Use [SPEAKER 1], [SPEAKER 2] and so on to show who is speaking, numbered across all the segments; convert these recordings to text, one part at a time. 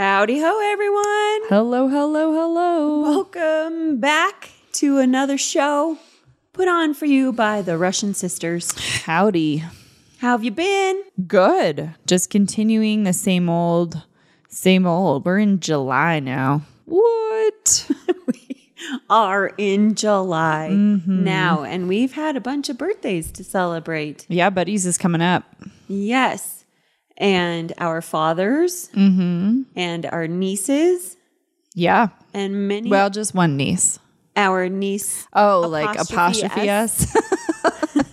[SPEAKER 1] Howdy ho, everyone.
[SPEAKER 2] Hello, hello, hello.
[SPEAKER 1] Welcome back to another show put on for you by the Russian Sisters.
[SPEAKER 2] Howdy.
[SPEAKER 1] How have you been?
[SPEAKER 2] Good. Just continuing the same old, same old. We're in July now. What?
[SPEAKER 1] We are in July mm-hmm. now, and we've had a bunch of birthdays to celebrate.
[SPEAKER 2] yeah, buddies is coming up.
[SPEAKER 1] Yes. And our fathers mm-hmm. and our nieces
[SPEAKER 2] Yeah.
[SPEAKER 1] and many
[SPEAKER 2] Well, just one niece.
[SPEAKER 1] our niece
[SPEAKER 2] Oh, like
[SPEAKER 1] Apostrophe
[SPEAKER 2] apostrophe S.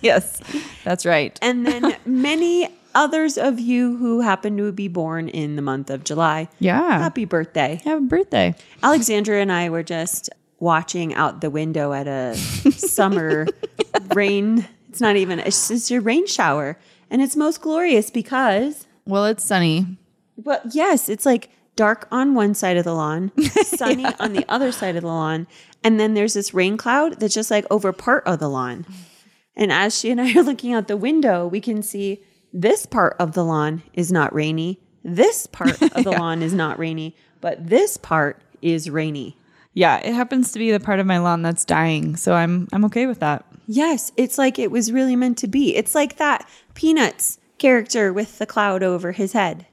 [SPEAKER 2] yes, that's right.
[SPEAKER 1] and then many others of you who happen to be born in the month of July.
[SPEAKER 2] Yeah.
[SPEAKER 1] Happy birthday.
[SPEAKER 2] Have a birthday.
[SPEAKER 1] Alexandra and I were just watching out the window at a summer rain. It's not even it's just a rain shower. And it's most glorious because
[SPEAKER 2] Well, it's sunny.
[SPEAKER 1] Well, yes, it's like dark on one side of the lawn, sunny on the other side of the lawn, and then there's this rain cloud that's just like over part of the lawn. And as she and I are looking out the window, we can see this part of the lawn is not rainy. This part of the lawn is not rainy, but this part is rainy.
[SPEAKER 2] Yeah, it happens to be the part of my lawn that's dying, so I'm I'm okay with that.
[SPEAKER 1] Yes, it's like it was really meant to be. It's like that Peanuts character with the cloud over his head.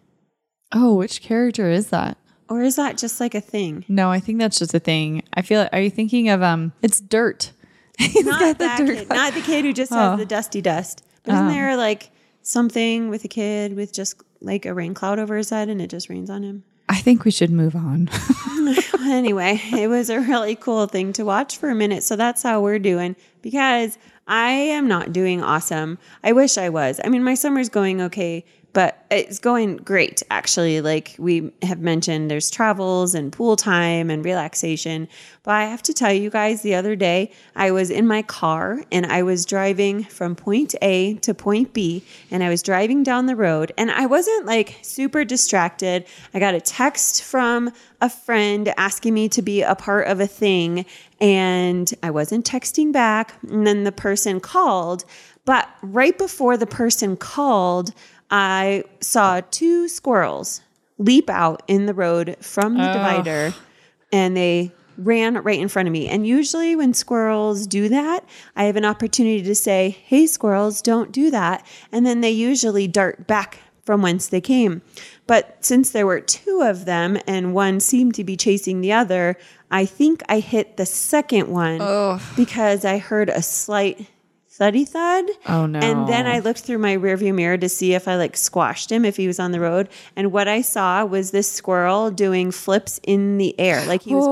[SPEAKER 2] Oh, which character is that?
[SPEAKER 1] Or is that just like a thing?
[SPEAKER 2] No, I think that's just a thing. I feel. Like, are you thinking of um? It's dirt.
[SPEAKER 1] Not that
[SPEAKER 2] dirt
[SPEAKER 1] kid, not the kid who just
[SPEAKER 2] Oh.
[SPEAKER 1] has the dusty dust. But isn't there like something with a kid with just like a rain cloud over his head and it just rains on him?
[SPEAKER 2] I think we should move on.
[SPEAKER 1] anyway, it was a really cool thing to watch for a minute. So that's how we're doing because I am not doing awesome. I wish I was. I mean, my summer's going okay, but it's going great actually. Like we have mentioned, there's travels and pool time and relaxation. But I have to tell you guys, the other day I was in my car and I was driving from point A to point B and I was driving down the road and I wasn't like super distracted. I got a text from a friend asking me to be a part of a thing and I wasn't texting back. And then the person called. But right before the person called, I saw two squirrels leap out in the road from the divider and they ran right in front of me. And usually, when squirrels do that, I have an opportunity to say, Hey, squirrels, don't do that. And then they usually dart back from whence they came. But since there were two of them and one seemed to be chasing the other, I think I hit the second one because I heard a slight thuddy thud.
[SPEAKER 2] Oh, no.
[SPEAKER 1] And then I looked through my rearview mirror to see if I like squashed him if he was on the road. And what I saw was this squirrel doing flips in the air. Like he was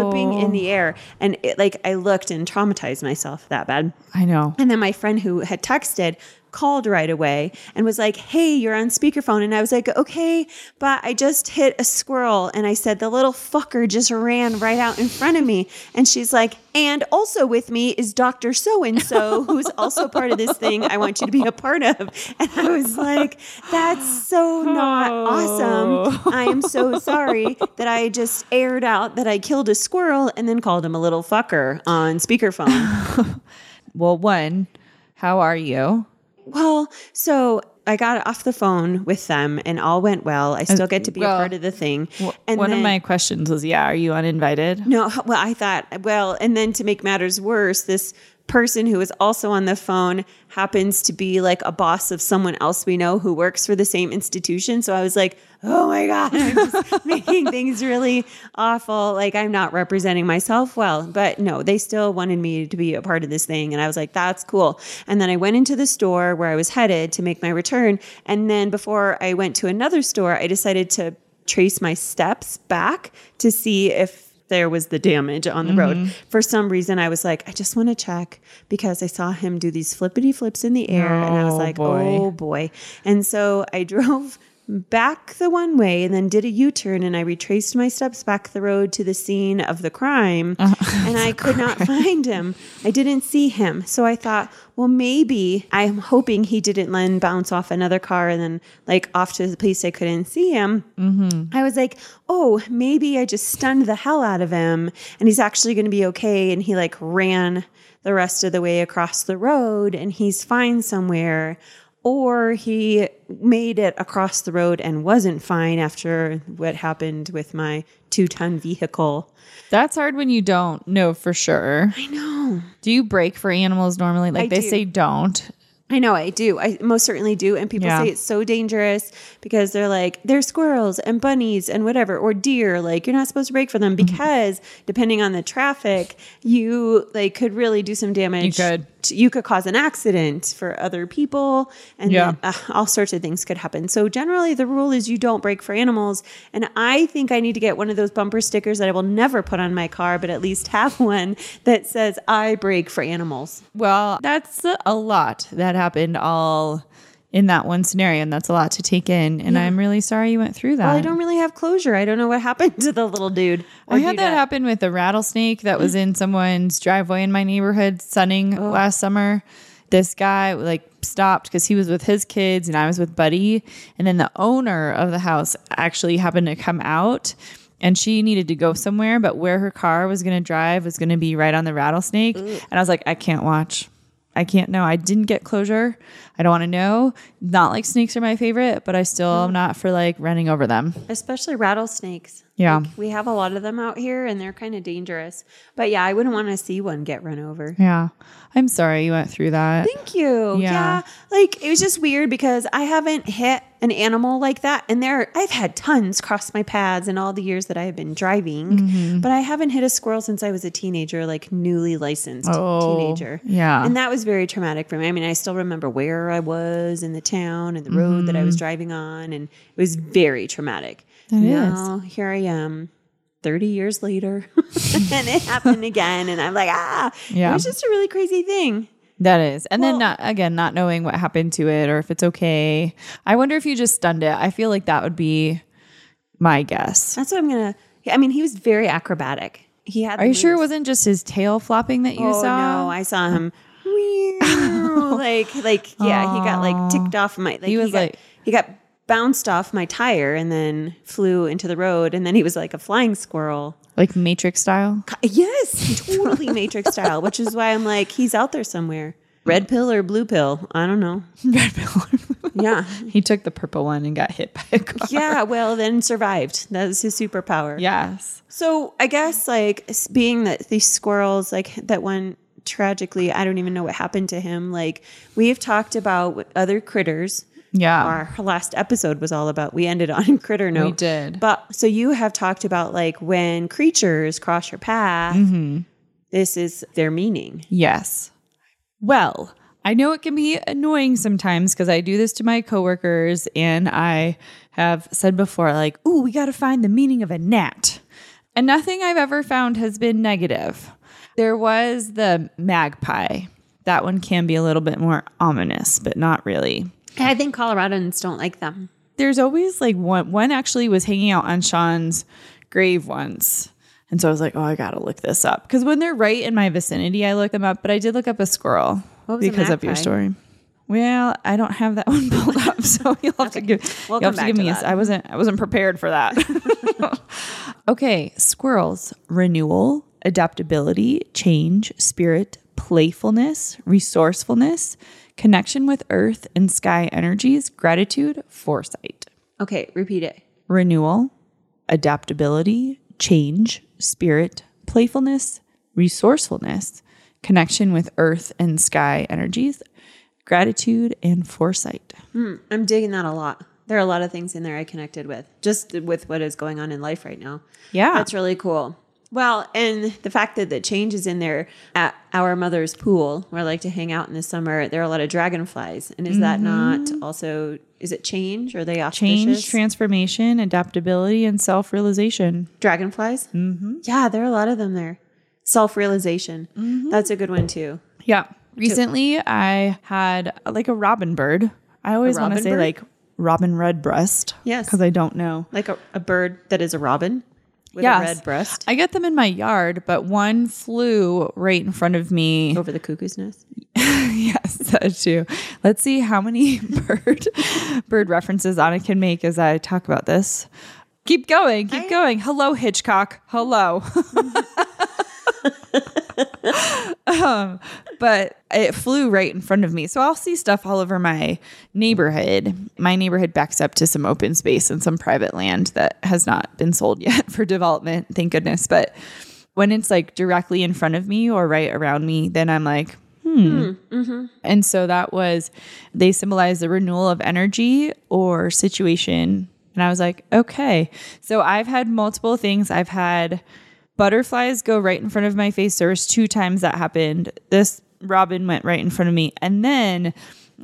[SPEAKER 1] flipping in the air. Oh. And it, like I looked and traumatized myself that bad.
[SPEAKER 2] I know.
[SPEAKER 1] And then my friend who had texted called right away and was like, Hey, you're on speakerphone. And I was like, Okay, but I just hit a squirrel. And I said, The little fucker just ran right out in front of me. And she's like, And also with me is Dr. So and so, who's also part of this thing I want you to be a part of. And I was like, That's so not awesome. Oh. I am so sorry that I just aired out that I killed a squirrel and then called him a little fucker on speakerphone.
[SPEAKER 2] Well, one, how are you?
[SPEAKER 1] Well, so I got off the phone with them and all went well. I still get to be
[SPEAKER 2] well,
[SPEAKER 1] a part of the thing.
[SPEAKER 2] And one
[SPEAKER 1] then-
[SPEAKER 2] of my questions was, yeah, are you uninvited?
[SPEAKER 1] No, well, I thought, well, and then to make matters worse, this person who was also on the phone happens to be like a boss of someone else we know who works for the same institution. So I was like, oh my God, I'm just making things really awful. Like I'm not representing myself well. But no, they still wanted me to be a part of this thing. And I was like, that's cool. And then I went into the store where I was headed to make my return. And then before I went to another store, I decided to trace my steps back to see if there was the damage on the road. Mm-hmm. For some reason, I was like, I just want to check because I saw him do these flippity flips in the air. and I was
[SPEAKER 2] Oh,
[SPEAKER 1] like,
[SPEAKER 2] boy.
[SPEAKER 1] oh boy. And so I drove back the one way and then did a U turn and I retraced my steps back the road to the scene of the crime uh-huh. and I could not find him. I didn't see him. So I thought, well, maybe I'm hoping he didn't then bounce off another car and then like off to the police. I couldn't see him. Mm-hmm. I was like, oh, maybe I just stunned the hell out of him and he's actually going to be okay. And he like ran the rest of the way across the road and he's fine somewhere. Or he made it across the road and wasn't fine after what happened with my two ton vehicle.
[SPEAKER 2] That's hard when you don't know for sure.
[SPEAKER 1] I know.
[SPEAKER 2] Do you brake for animals normally? Like
[SPEAKER 1] I
[SPEAKER 2] they
[SPEAKER 1] do.
[SPEAKER 2] say don't.
[SPEAKER 1] I know I do. I most certainly do. And people
[SPEAKER 2] Yeah.
[SPEAKER 1] say it's so dangerous because they're like, they're squirrels and bunnies and whatever, or deer. Like you're not supposed to brake for them
[SPEAKER 2] Mm-hmm.
[SPEAKER 1] because depending on the traffic, you like could really do some damage.
[SPEAKER 2] You could.
[SPEAKER 1] You could cause an accident for other people and
[SPEAKER 2] Yeah.
[SPEAKER 1] then, uh, all sorts of things could happen. So generally the rule is you don't brake for animals. And I think I need to get one of those bumper stickers that I will never put on my car, but at least have one that says I brake for animals.
[SPEAKER 2] Well, that's a lot that happened all in that one scenario, and that's a lot to take in. And I'm really sorry you went through that.
[SPEAKER 1] Well, I don't really have closure. I don't know what happened to the little dude.
[SPEAKER 2] I had that happen with a rattlesnake that was in someone's driveway in my neighborhood sunning oh. last summer. This guy like stopped because he was with his kids and I was with Buddy. And then the owner of the house actually happened to come out and she needed to go somewhere, but where her car was going to drive was going to be right on the rattlesnake. And I was like, I can't watch. I can't know. I didn't get closure. I don't want to know. Not like snakes are my favorite, but I still am not for like running over them.
[SPEAKER 1] especially rattlesnakes.
[SPEAKER 2] Yeah.
[SPEAKER 1] Like, we have a lot of them out here and they're kind of dangerous. But yeah, I wouldn't want to see one get run over.
[SPEAKER 2] Yeah. I'm sorry you went through that.
[SPEAKER 1] Thank you.
[SPEAKER 2] Yeah.
[SPEAKER 1] Yeah. Like it was just weird because I haven't hit an animal like that. And there I've had tons cross my paths in all the years that I have been driving.
[SPEAKER 2] Mm-hmm.
[SPEAKER 1] But I haven't hit a squirrel since I was a teenager, like newly licensed
[SPEAKER 2] Oh,
[SPEAKER 1] teenager.
[SPEAKER 2] yeah.
[SPEAKER 1] And that was very traumatic for me. I mean, I still remember where I was in the town and the road that I was driving on, and it was very traumatic.
[SPEAKER 2] Mm-hmm. That is.
[SPEAKER 1] now here I am. 30 years later and it happened again and I'm like ah
[SPEAKER 2] Yeah.
[SPEAKER 1] it was just a really crazy thing
[SPEAKER 2] That is. And then not again, not knowing what happened to it or if it's okay. I wonder if you just stunned it. I feel like that would be my guess.
[SPEAKER 1] That's what I'm gonna. I mean, he was very acrobatic. He had.
[SPEAKER 2] Are you sure it wasn't just his tail flopping that you
[SPEAKER 1] Oh
[SPEAKER 2] saw?
[SPEAKER 1] no, I saw him. like, like, yeah, he got like ticked off my. Like,
[SPEAKER 2] He was
[SPEAKER 1] got,
[SPEAKER 2] like-
[SPEAKER 1] he got bounced off my tire and then flew into the road, and then he was like a flying squirrel.
[SPEAKER 2] like Matrix style?
[SPEAKER 1] Yes, totally Matrix style, which is why I'm like, he's out there somewhere. Red pill or blue pill? I don't know.
[SPEAKER 2] Red pill.
[SPEAKER 1] Yeah.
[SPEAKER 2] he took the purple one and got hit by a car.
[SPEAKER 1] Yeah, well, then survived. That was his superpower.
[SPEAKER 2] Yes.
[SPEAKER 1] So I guess like being that these squirrels, like that one tragically, I don't even know what happened to him. Like we've talked about other critters.
[SPEAKER 2] Yeah.
[SPEAKER 1] Our last episode was all about. We ended on critter note.
[SPEAKER 2] We did.
[SPEAKER 1] But so you have talked about like when creatures cross your path.
[SPEAKER 2] Mm-hmm.
[SPEAKER 1] This is their meaning.
[SPEAKER 2] Yes. Well, I know it can be annoying sometimes because I do this to my coworkers and I have said before, like, ooh, we got to find the meaning of a gnat. And nothing I've ever found has been negative. There was the magpie. That one can be a little bit more ominous, but not really.
[SPEAKER 1] I think Coloradans don't like them.
[SPEAKER 2] There's always like one, one actually was hanging out on Sean's grave once. And so I was like, oh, I got to look this up. Because when they're right in my vicinity, I look them up. But I did look up a squirrel
[SPEAKER 1] What was a
[SPEAKER 2] because of your story. Well, I don't have that one pulled up, so you'll have to give.
[SPEAKER 1] We'll
[SPEAKER 2] you'll have to give
[SPEAKER 1] to
[SPEAKER 2] me. A,
[SPEAKER 1] that.
[SPEAKER 2] I wasn't. I wasn't prepared for that. okay, squirrels: renewal, adaptability, change, spirit, playfulness, resourcefulness, connection with earth and sky energies, gratitude, foresight
[SPEAKER 1] Okay, repeat it.
[SPEAKER 2] renewal, adaptability, change, spirit, playfulness, resourcefulness, connection with earth and sky energies, gratitude, and foresight.
[SPEAKER 1] Hmm, I'm digging that a lot. There are a lot of things in there I connected with, just with what is going on in life right now.
[SPEAKER 2] Yeah.
[SPEAKER 1] That's really cool. Well, and the fact that the change is in there at our mother's pool, where I like to hang out in the summer, there are a lot of dragonflies. And is that not also, is it change? Or are they auspicious?
[SPEAKER 2] Change, transformation, adaptability, and self realization.
[SPEAKER 1] dragonflies? Mm-hmm. Yeah, there are a lot of them there. Self realization. That's a good one too.
[SPEAKER 2] Yeah. Recently, I had uh, like a robin bird. I always want to say
[SPEAKER 1] bird?
[SPEAKER 2] like robin redbreast.
[SPEAKER 1] Yes.
[SPEAKER 2] Because I don't know.
[SPEAKER 1] Like a, a bird that is a robin with
[SPEAKER 2] Yes.
[SPEAKER 1] a red breast
[SPEAKER 2] I get them in my yard, but one flew right in front of me.
[SPEAKER 1] over the cuckoo's nest.
[SPEAKER 2] yes, that too. Let's see how many bird bird references Anna can make as I talk about this. Keep going, keep going. Hello, Hitchcock. Hello. um, but it flew right in front of me. So I'll see stuff all over my neighborhood. My neighborhood backs up to some open space and some private land that has not been sold yet for development, thank goodness. But when it's like directly in front of me or right around me, then I'm like, hmm. And so that was, they symbolize the renewal of energy or situation. And I was like, okay. So I've had multiple things. I've had butterflies go right in front of my face. There was two times that happened. This robin went right in front of me. And then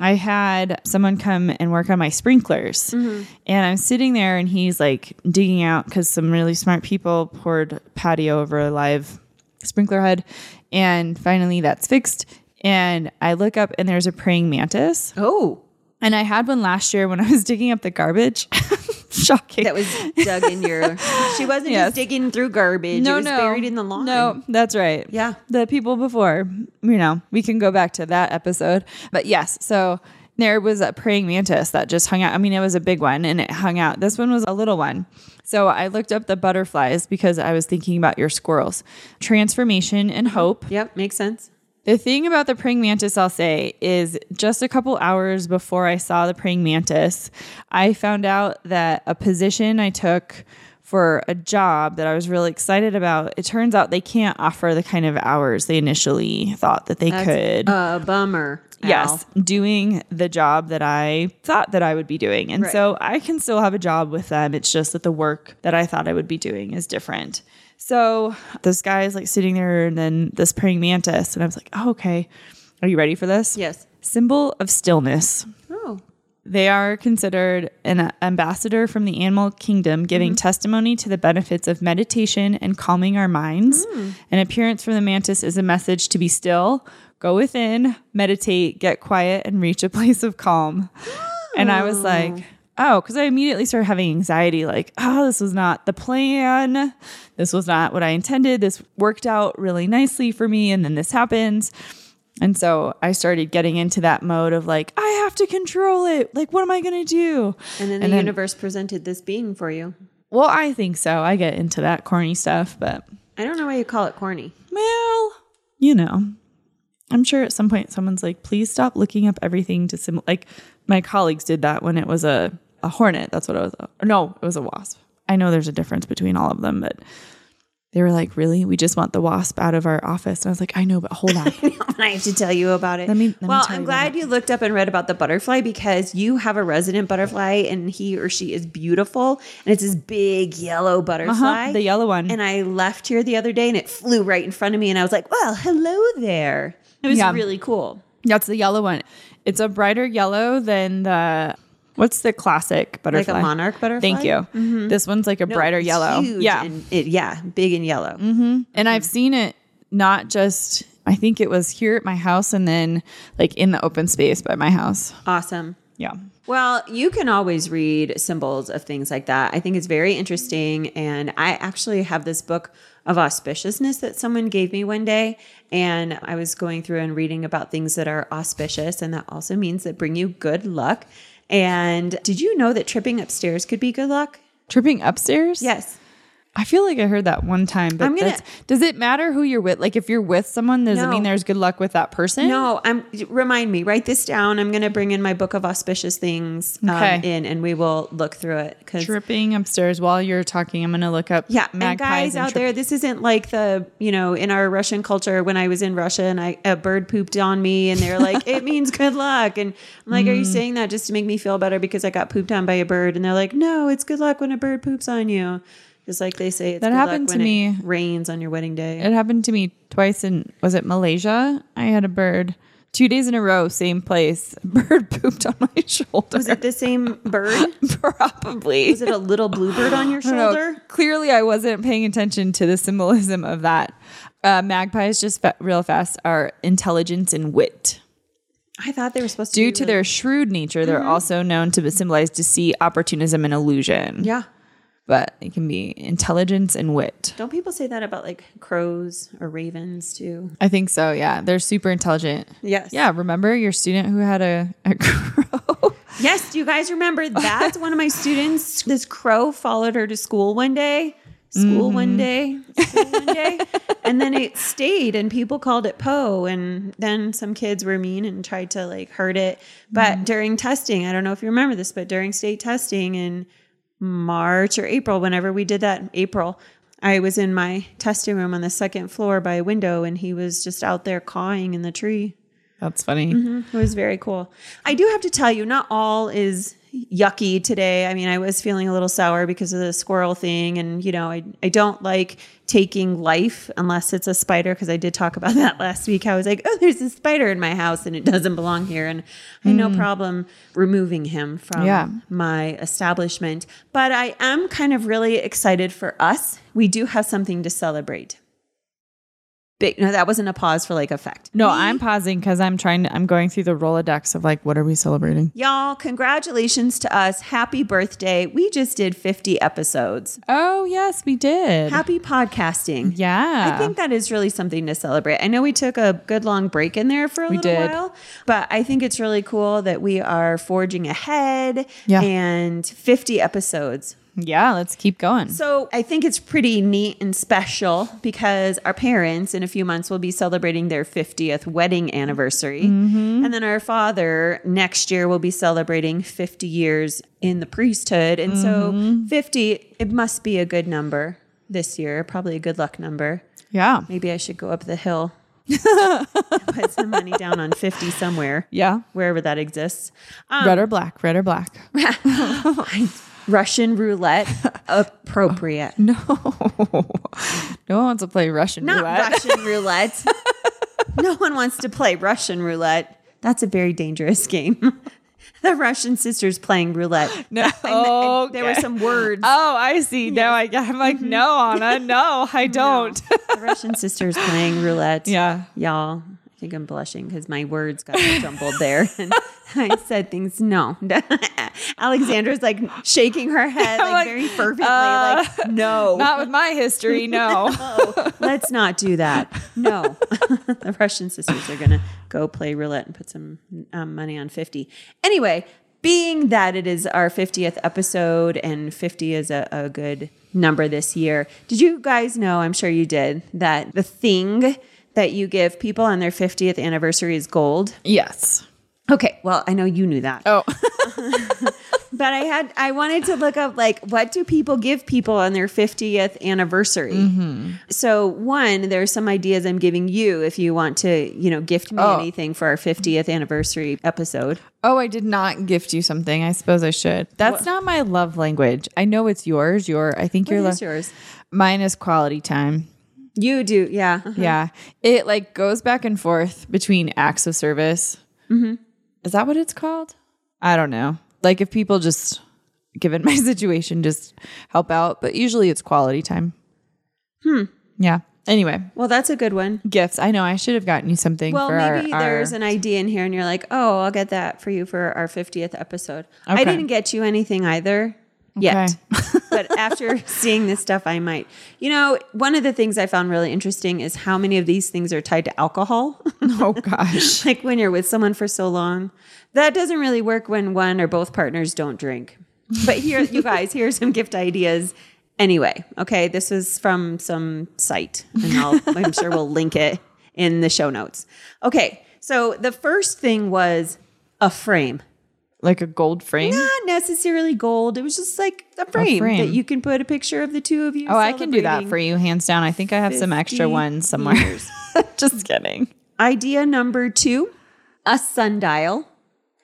[SPEAKER 2] I had someone come and work on my sprinklers. Mm-hmm. And I'm sitting there and he's like digging out because some really smart people poured patio over a live sprinkler head. And finally that's fixed. And I look up and there's a praying mantis.
[SPEAKER 1] Oh,
[SPEAKER 2] And I had one last year when I was digging up the garbage. Shocking.
[SPEAKER 1] that was dug in your. She wasn't
[SPEAKER 2] Yes.
[SPEAKER 1] just digging through garbage. it was buried in the lawn.
[SPEAKER 2] No, that's right.
[SPEAKER 1] Yeah.
[SPEAKER 2] The people before, you know, we can go back to that episode. But yes, so there was a praying mantis that just hung out. I mean, it was a big one and it hung out. This one was a little one. So I looked up the butterflies because I was thinking about your squirrels. Transformation and mm-hmm. hope.
[SPEAKER 1] Yep, makes sense.
[SPEAKER 2] The thing about the praying mantis, I'll say, is just a couple hours before I saw the praying mantis, I found out that a position I took for a job that I was really excited about, it turns out they can't offer the kind of hours they initially thought that they could.
[SPEAKER 1] A bummer.
[SPEAKER 2] Yes, doing the job that I thought that I would be doing. And
[SPEAKER 1] Right.
[SPEAKER 2] so I can still have a job with them. It's just that the work that I thought I would be doing is different. So this guy is like sitting there and then this praying mantis. And I was like, oh, okay. Are you ready for this?
[SPEAKER 1] Yes.
[SPEAKER 2] Symbol of stillness.
[SPEAKER 1] Oh.
[SPEAKER 2] They are considered an ambassador from the animal kingdom, giving
[SPEAKER 1] Mm-hmm.
[SPEAKER 2] testimony to the benefits of meditation and calming our minds.
[SPEAKER 1] Mm.
[SPEAKER 2] An appearance from the mantis is a message to be still, go within, meditate, get quiet, and reach a place of calm. And I was like, oh, because I immediately started having anxiety like, oh, this was not the plan. This was not what I intended. This worked out really nicely for me. And then this happens. And so I started getting into that mode of like, I have to control it. Like, what am I going to do?
[SPEAKER 1] And then the universe presented this being for you.
[SPEAKER 2] Well, I think so. I get into that corny stuff, but
[SPEAKER 1] I don't know why you call it corny.
[SPEAKER 2] well, you know, I'm sure at some point someone's like, please stop looking up everything to sim. Like my colleagues did that when it was a, a hornet. That's what it was. No, it was a wasp. I know there's a difference between all of them, but they were like, really? We just want the wasp out of our office. And I was like, I know, but hold on.
[SPEAKER 1] I have to tell you about it.
[SPEAKER 2] Let me- let
[SPEAKER 1] well,
[SPEAKER 2] tell
[SPEAKER 1] I'm
[SPEAKER 2] you
[SPEAKER 1] glad you looked up and read about the butterfly because you have a resident butterfly and he or she is beautiful. And it's this big yellow butterfly.
[SPEAKER 2] Uh-huh, the yellow one.
[SPEAKER 1] And I left here the other day and it flew right in front of me. And I was like, well, hello there. It was
[SPEAKER 2] Yeah.
[SPEAKER 1] really cool.
[SPEAKER 2] That's the yellow one. It's a brighter yellow than the what's the classic butterfly?
[SPEAKER 1] Like a monarch butterfly.
[SPEAKER 2] Thank you. Mm-hmm. This one's like a
[SPEAKER 1] No,
[SPEAKER 2] brighter yellow. yeah.
[SPEAKER 1] And it, yeah. Big and yellow. Mm-hmm.
[SPEAKER 2] and I've seen it not just I think it was here at my house and then like in the open space by my house.
[SPEAKER 1] Awesome.
[SPEAKER 2] Yeah.
[SPEAKER 1] Well, you can always read symbols of things like that. I think it's very interesting. And I actually have this book of auspiciousness that someone gave me one day. And I was going through and reading about things that are auspicious. And that also means that bring you good luck. And did you know that tripping upstairs could be good luck?
[SPEAKER 2] Tripping upstairs?
[SPEAKER 1] Yes.
[SPEAKER 2] I feel like I heard that one time, but
[SPEAKER 1] I'm gonna-
[SPEAKER 2] does it matter who you're with? Like if you're with someone, does it mean there's good luck with that person?
[SPEAKER 1] No, I'm remind me, write this down. I'm going to bring in my book of auspicious things um,
[SPEAKER 2] Okay.
[SPEAKER 1] in and we will look through it. Cause
[SPEAKER 2] Tripping upstairs while you're talking, I'm gonna look up
[SPEAKER 1] Yeah, and guys
[SPEAKER 2] and
[SPEAKER 1] out
[SPEAKER 2] trip-
[SPEAKER 1] there, this isn't like the you know in our Russian culture when I was in Russia and I a bird pooped on me and they're like it means good luck and I'm like,
[SPEAKER 2] Mm.
[SPEAKER 1] are you saying that just to make me feel better because I got pooped on by a bird? And they're like, no, it's good luck when a bird poops on you. Just like they say, it's
[SPEAKER 2] That happened
[SPEAKER 1] luck
[SPEAKER 2] to
[SPEAKER 1] when
[SPEAKER 2] me.
[SPEAKER 1] It rains on your wedding day.
[SPEAKER 2] It happened to me twice in was it Malaysia? I had a bird two days in a row, same place. Bird pooped on my shoulder.
[SPEAKER 1] was it the same bird?
[SPEAKER 2] Probably.
[SPEAKER 1] Was it a little bluebird on your
[SPEAKER 2] I
[SPEAKER 1] shoulder?
[SPEAKER 2] Clearly, I wasn't paying attention to the symbolism of that. Uh, magpies, just fa- real fast, are intelligence and wit.
[SPEAKER 1] I thought they were supposed to
[SPEAKER 2] Due to
[SPEAKER 1] really-
[SPEAKER 2] their shrewd nature, they're also known to symbolize deceit, opportunism, and illusion.
[SPEAKER 1] Yeah.
[SPEAKER 2] But it can be intelligence and wit.
[SPEAKER 1] Don't people say that about like crows or ravens too?
[SPEAKER 2] I think so. Yeah, they're super intelligent.
[SPEAKER 1] Yes.
[SPEAKER 2] Yeah, remember your student who had a, a crow?
[SPEAKER 1] Yes. Do you guys remember that? One of my students, this crow followed her to school one day. School one mm-hmm. day, school one day, and then it stayed, and people called it Poe. And then some kids were mean and tried to like hurt it. But mm. during testing, I don't know if you remember this, but during state testing in March or April, whenever we did that April, I was in my testing room on the second floor by a window, and he was just out there cawing in the tree.
[SPEAKER 2] That's funny. Mm-hmm.
[SPEAKER 1] It was very cool. I do have to tell you, not all is yucky today. I mean, I was feeling a little sour because of the squirrel thing. And, you know, I, I don't like taking life unless it's a spider because I did talk about that last week. I was like, oh, there's a spider in my house and it doesn't belong here. And I had no hmm. problem removing him from
[SPEAKER 2] Yeah.
[SPEAKER 1] my establishment. But I am kind of really excited for us. We do have something to celebrate. Big, no, that wasn't a pause for like effect.
[SPEAKER 2] No, I'm pausing because I'm trying to, I'm going through the Rolodex of like, what are we celebrating?
[SPEAKER 1] Y'all, congratulations to us. Happy birthday. We just did 50 episodes.
[SPEAKER 2] Oh, yes, we did.
[SPEAKER 1] Happy podcasting.
[SPEAKER 2] yeah.
[SPEAKER 1] I think that is really something to celebrate. I know we took a good long break in there for a
[SPEAKER 2] We
[SPEAKER 1] little
[SPEAKER 2] did.
[SPEAKER 1] while, but I think it's really cool that we are forging ahead
[SPEAKER 2] Yeah.
[SPEAKER 1] and 50 episodes.
[SPEAKER 2] Yeah, let's keep going.
[SPEAKER 1] So I think it's pretty neat and special because our parents in a few months will be celebrating their 50th wedding anniversary.
[SPEAKER 2] Mm-hmm.
[SPEAKER 1] And then our father next year will be celebrating 50 years in the priesthood. And
[SPEAKER 2] Mm-hmm.
[SPEAKER 1] so 50, it must be a good number this year, probably a good luck number.
[SPEAKER 2] yeah.
[SPEAKER 1] Maybe I should go up the hill. Put some money down on 50 somewhere,
[SPEAKER 2] Yeah.
[SPEAKER 1] wherever that exists. Um,
[SPEAKER 2] red or black, red or black.
[SPEAKER 1] Russian roulette, appropriate.
[SPEAKER 2] No. no one wants to play Russian
[SPEAKER 1] Not
[SPEAKER 2] roulette.
[SPEAKER 1] Russian roulette. no one wants to play Russian roulette. That's a very dangerous game. the Russian sisters playing roulette.
[SPEAKER 2] No.
[SPEAKER 1] I- There were some words.
[SPEAKER 2] Oh, I see. Now I, I'm like, mm-hmm. no, Anna, no, I don't.
[SPEAKER 1] The Russian sisters playing roulette.
[SPEAKER 2] yeah.
[SPEAKER 1] Y'all, think I'm blushing because my words got jumbled there. And I said things. No. Alexandra's like shaking her head like,
[SPEAKER 2] like,
[SPEAKER 1] very fervently,
[SPEAKER 2] uh,
[SPEAKER 1] like, no.
[SPEAKER 2] Not with my history, no.
[SPEAKER 1] no, let's not do that. No, the Russian sisters are gonna go play roulette and put some um, money on fifty. Anyway, being that it is our fiftieth episode and fifty is a, a good number this year, did you guys know? I'm sure you did that the thing that you give people on their fiftieth anniversary is gold.
[SPEAKER 2] yes.
[SPEAKER 1] Okay, well, I know you knew that.
[SPEAKER 2] Oh,
[SPEAKER 1] But I had I wanted to look up like what do people give people on their 50th anniversary.
[SPEAKER 2] Mm-hmm.
[SPEAKER 1] So one, there's some ideas I'm giving you if you want to, you know, gift me
[SPEAKER 2] Oh.
[SPEAKER 1] anything for our 50th anniversary episode.
[SPEAKER 2] oh, I did not gift you something. I suppose I should. That's not my love language. I know it's yours. Your, I think
[SPEAKER 1] What
[SPEAKER 2] your
[SPEAKER 1] is
[SPEAKER 2] love.
[SPEAKER 1] yours?
[SPEAKER 2] Mine is quality time.
[SPEAKER 1] You do, yeah.
[SPEAKER 2] Yeah. It like goes back and forth between acts of service. Mm-hmm. Is that what it's called? I don't know. Like if people just, given my situation, just help out, but usually it's quality time. Hmm. Yeah. Anyway,
[SPEAKER 1] Well, that's a good one.
[SPEAKER 2] gifts. I know I should have gotten you something
[SPEAKER 1] Well,
[SPEAKER 2] for
[SPEAKER 1] maybe
[SPEAKER 2] our,
[SPEAKER 1] there's
[SPEAKER 2] our
[SPEAKER 1] an idea in here and you're like, "Oh, I'll get that for you for our 50th episode." I didn't get you anything either yet.
[SPEAKER 2] Okay.
[SPEAKER 1] but after seeing this stuff, I might. You know, one of the things I found really interesting is how many of these things are tied to alcohol.
[SPEAKER 2] oh gosh.
[SPEAKER 1] like when you're with someone for so long. That doesn't really work when one or both partners don't drink. But here, you guys, here's some gift ideas. Anyway, okay, this is from some site, and I'll, I'm sure we'll link it in the show notes. Okay, so the first thing was a frame.
[SPEAKER 2] Like a gold frame.
[SPEAKER 1] Not necessarily gold. It was just like a frame,
[SPEAKER 2] frame.
[SPEAKER 1] that you can put a picture of the two of you.
[SPEAKER 2] Oh, I can do that for you, hands down. I think I have some extra ones somewhere. Just kidding.
[SPEAKER 1] Idea number two, a sundial.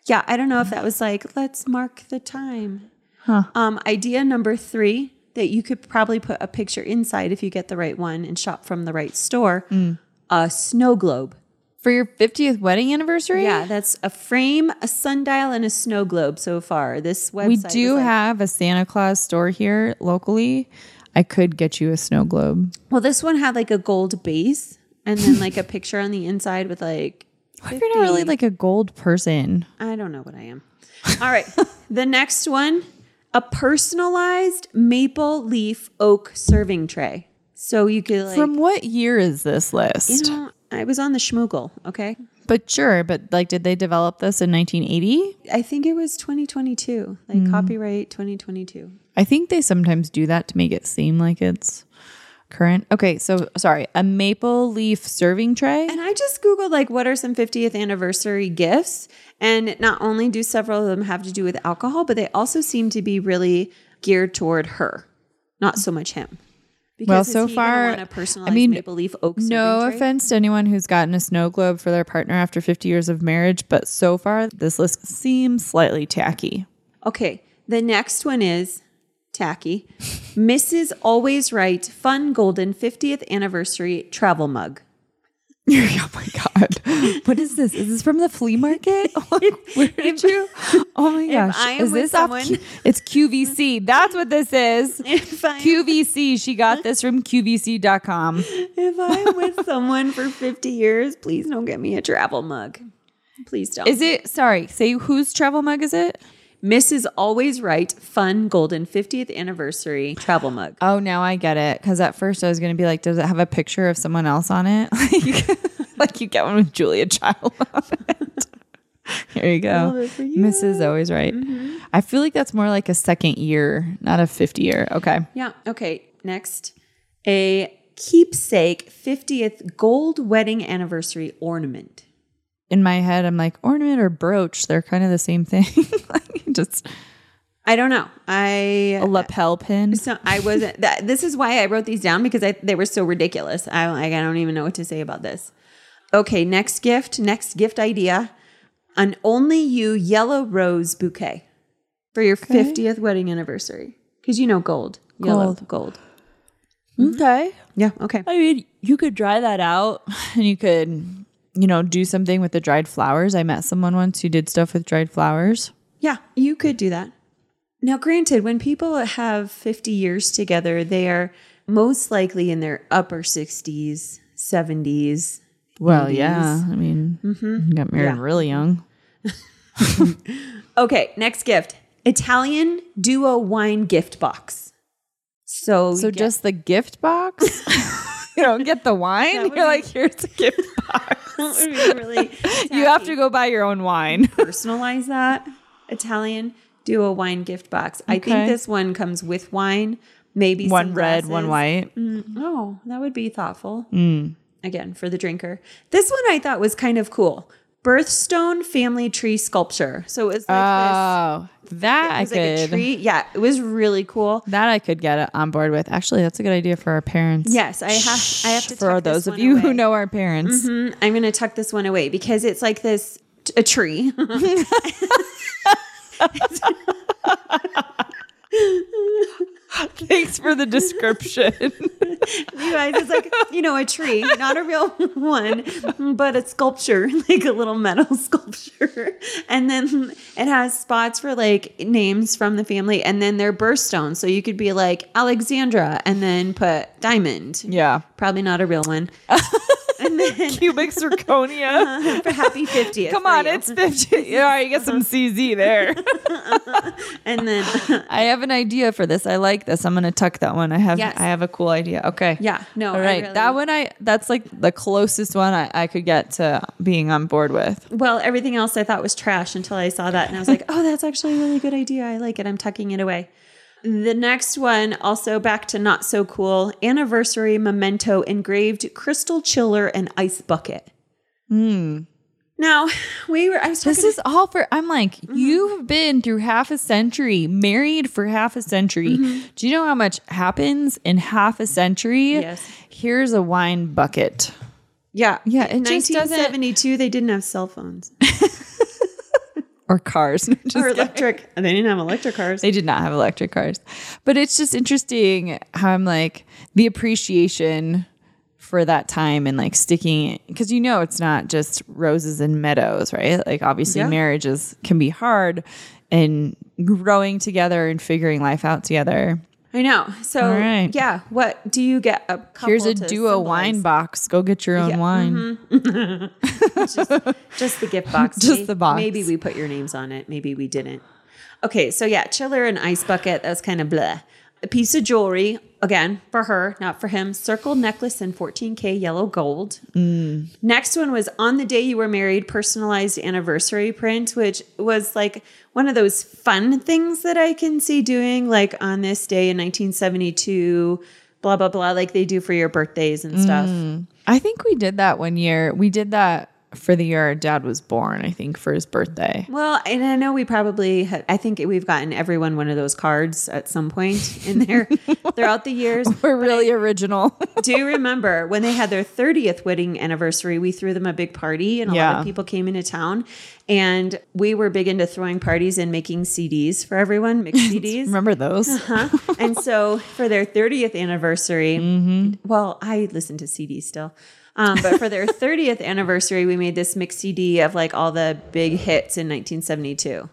[SPEAKER 1] Yeah, I don't know if that was like, let's mark the time.
[SPEAKER 2] Huh.
[SPEAKER 1] Um, idea number three, that you could probably put a picture inside if you get the right one and shop from the right store.
[SPEAKER 2] Mm.
[SPEAKER 1] A snow globe.
[SPEAKER 2] For your 50th wedding anniversary?
[SPEAKER 1] Yeah, that's a frame, a sundial, and a snow globe so far. This website
[SPEAKER 2] We do
[SPEAKER 1] like-
[SPEAKER 2] have a Santa Claus store here locally. I could get you a snow globe.
[SPEAKER 1] Well, this one had like a gold base and then like a picture on the inside with like
[SPEAKER 2] What if you're not really like a gold person?
[SPEAKER 1] I don't know what I am. All right. the next one a personalized maple leaf oak serving tray. So you could like,
[SPEAKER 2] From what year is this list?
[SPEAKER 1] you know, I was on the schmoogle. Okay.
[SPEAKER 2] but sure, but like, did they develop this in 1980?
[SPEAKER 1] I think it was 2022, like
[SPEAKER 2] Hmm.
[SPEAKER 1] copyright 2022.
[SPEAKER 2] I think they sometimes do that to make it seem like it's current. Okay, so sorry, a maple leaf serving tray.
[SPEAKER 1] And I just Googled, like, what are some 50th anniversary gifts? And not only do several of them have to do with alcohol, but they also seem to be really geared toward her, not so much him.
[SPEAKER 2] Well, so far, I mean,
[SPEAKER 1] maple leaf oak
[SPEAKER 2] No offense to anyone who's gotten a snow globe for their partner after 50 years of marriage, but so far this list seems slightly tacky.
[SPEAKER 1] Okay, the next one is tacky. Mrs. Always Right Fun Golden 50th Anniversary Travel Mug.
[SPEAKER 2] oh my god, what is this? Is this from the flea market? Where did you? Oh my gosh, is this
[SPEAKER 1] someone-
[SPEAKER 2] Q- it's QVC. That's what this is. QVC. She got this from QVC.com.
[SPEAKER 1] if I'm with someone for 50 years, please don't get me a travel mug. Please don't.
[SPEAKER 2] Is it? Sorry, say whose travel mug is it?
[SPEAKER 1] Mrs. Always Right Fun Golden 50th Anniversary Travel Mug.
[SPEAKER 2] Oh, now I get it. Because at first I was going to be like, does it have a picture of someone else on it? like, like you get one with Julia Child on it. Here you go.
[SPEAKER 1] Love it for you. Mm-hmm.
[SPEAKER 2] Mrs. Always Right. I feel like that's more like a second year, not a 50 year. Okay.
[SPEAKER 1] Yeah. Okay. Next, a keepsake 50th gold wedding anniversary ornament.
[SPEAKER 2] In my head, I'm like, ornament or brooch, they're kind of the same thing. like just
[SPEAKER 1] I don't know. I
[SPEAKER 2] a lapel pin.
[SPEAKER 1] so I wasn't. That, this is why I wrote these down because I, they were so ridiculous. I like I don't even know what to say about this. Okay, next gift. Next gift idea: an only you yellow rose bouquet for your fiftieth wedding anniversary. Because you know gold, yellow,
[SPEAKER 2] Gold.
[SPEAKER 1] gold.
[SPEAKER 2] Okay.
[SPEAKER 1] Yeah. Okay.
[SPEAKER 2] I mean, you could dry that out and you could, you know, do something with the dried flowers. I met someone once who did stuff with dried flowers.
[SPEAKER 1] Yeah, you could do that. Now, granted, when people have 50 years together, they are most likely in their upper 60s, 70s.
[SPEAKER 2] Well,
[SPEAKER 1] 80s.
[SPEAKER 2] yeah. I mean, mm-hmm. got married
[SPEAKER 1] Yeah.
[SPEAKER 2] really young.
[SPEAKER 1] Okay, next gift Italian duo wine gift box. So,
[SPEAKER 2] So
[SPEAKER 1] get-
[SPEAKER 2] just the gift box? you don't get the wine? You're
[SPEAKER 1] be-
[SPEAKER 2] like, here's a gift box.
[SPEAKER 1] that would be really
[SPEAKER 2] you have to go buy your own wine.
[SPEAKER 1] personalize that. Italian do a wine gift box. I think this one comes with wine, maybe
[SPEAKER 2] one
[SPEAKER 1] some
[SPEAKER 2] red, one
[SPEAKER 1] glasses.
[SPEAKER 2] white.
[SPEAKER 1] Oh, that would be thoughtful.
[SPEAKER 2] Mm.
[SPEAKER 1] Again, for the drinker. This one I thought was kind of cool. Birthstone family tree sculpture. So it was like
[SPEAKER 2] Oh, that
[SPEAKER 1] this.
[SPEAKER 2] I
[SPEAKER 1] It was like a
[SPEAKER 2] could.
[SPEAKER 1] tree. Yeah, it was really cool.
[SPEAKER 2] That I could get on board with. Actually, that's a good idea for our parents.
[SPEAKER 1] Yes, I have. I have to
[SPEAKER 2] For those of
[SPEAKER 1] one
[SPEAKER 2] you who know our parents.
[SPEAKER 1] Mhm, I'm going to tuck this one away because it's like this a tree.
[SPEAKER 2] Thanks for the description.
[SPEAKER 1] You guys, it's like, you know, a tree, not a real one, but a sculpture, like a little metal sculpture. And then it has spots for like names from the family and then their birthstones. So you could be like Alexandra and then put diamond.
[SPEAKER 2] yeah.
[SPEAKER 1] Probably not a real one. and then
[SPEAKER 2] Cubic zirconia. Uh-huh.
[SPEAKER 1] for happy 50th.
[SPEAKER 2] Come on,
[SPEAKER 1] you.
[SPEAKER 2] it's 50. Yeah, you get some CZ there.
[SPEAKER 1] And then,
[SPEAKER 2] I have an idea for this. I like this. I'm going to tuck that one. I have
[SPEAKER 1] Yes.
[SPEAKER 2] I have a cool idea. Okay.
[SPEAKER 1] yeah, no.
[SPEAKER 2] All right.
[SPEAKER 1] really-
[SPEAKER 2] That one I that's like the closest one I, I could get to being on board with.
[SPEAKER 1] Well, everything else I thought was trash until I saw that and I was like, oh, that's actually a really good idea. I like it. I'm tucking it away. The next one, also back to not so cool anniversary memento engraved crystal chiller and ice bucket. Now, we were, I was.
[SPEAKER 2] This is all for I'm like,
[SPEAKER 1] Mm-hmm.
[SPEAKER 2] you've been through half a century, married for half a century. Do you know how much happens in half a century?
[SPEAKER 1] Yes.
[SPEAKER 2] Here's a wine bucket.
[SPEAKER 1] yeah.
[SPEAKER 2] Yeah,
[SPEAKER 1] In 1972, they didn't have cell phones
[SPEAKER 2] Or cars.
[SPEAKER 1] Or
[SPEAKER 2] kidding.
[SPEAKER 1] electric. They didn't have electric cars.
[SPEAKER 2] They did not have electric cars. But it's just interesting how I'm like the appreciation for that time and like sticking because you know it's not just roses and meadows, right? Like obviously
[SPEAKER 1] Yeah.
[SPEAKER 2] marriages can be hard and growing together and figuring life out together.
[SPEAKER 1] I know. So
[SPEAKER 2] right.
[SPEAKER 1] yeah, what do you get? A couple
[SPEAKER 2] Here's a duo wine box. Go get your own
[SPEAKER 1] Yeah,
[SPEAKER 2] wine. Mm-hmm.
[SPEAKER 1] Just the gift box.
[SPEAKER 2] Just
[SPEAKER 1] May-
[SPEAKER 2] the box.
[SPEAKER 1] Maybe we put your names on it. Maybe we didn't. Okay, so yeah, chiller and ice bucket. That's kind of blah. A piece of jewelry again for her, not for him. Circle necklace in 14k yellow gold.
[SPEAKER 2] Mm.
[SPEAKER 1] Next one was on the day you were married, personalized anniversary print, which was like one of those fun things that I can see doing, like on this day in 1972. Blah blah blah, like they do for your birthdays and stuff.
[SPEAKER 2] Mm. I think we did that one year. We did that for the year our dad was born, I think, for his birthday.
[SPEAKER 1] Well, and I know we probably, had, I think we've gotten everyone one of those cards at some point in there throughout the years.
[SPEAKER 2] We're really original.
[SPEAKER 1] Do you remember when they had their 30th wedding anniversary? We threw them a big party and a lot of people came into town. And we were big into throwing parties and making CDs for everyone, mixed CDs.
[SPEAKER 2] Remember those?
[SPEAKER 1] Uh-huh. and so for their 30th anniversary,
[SPEAKER 2] Mm-hmm.
[SPEAKER 1] well, I listen to CDs still. Um, but for their 30th anniversary, we made this mix CD of like all the big hits in 1972.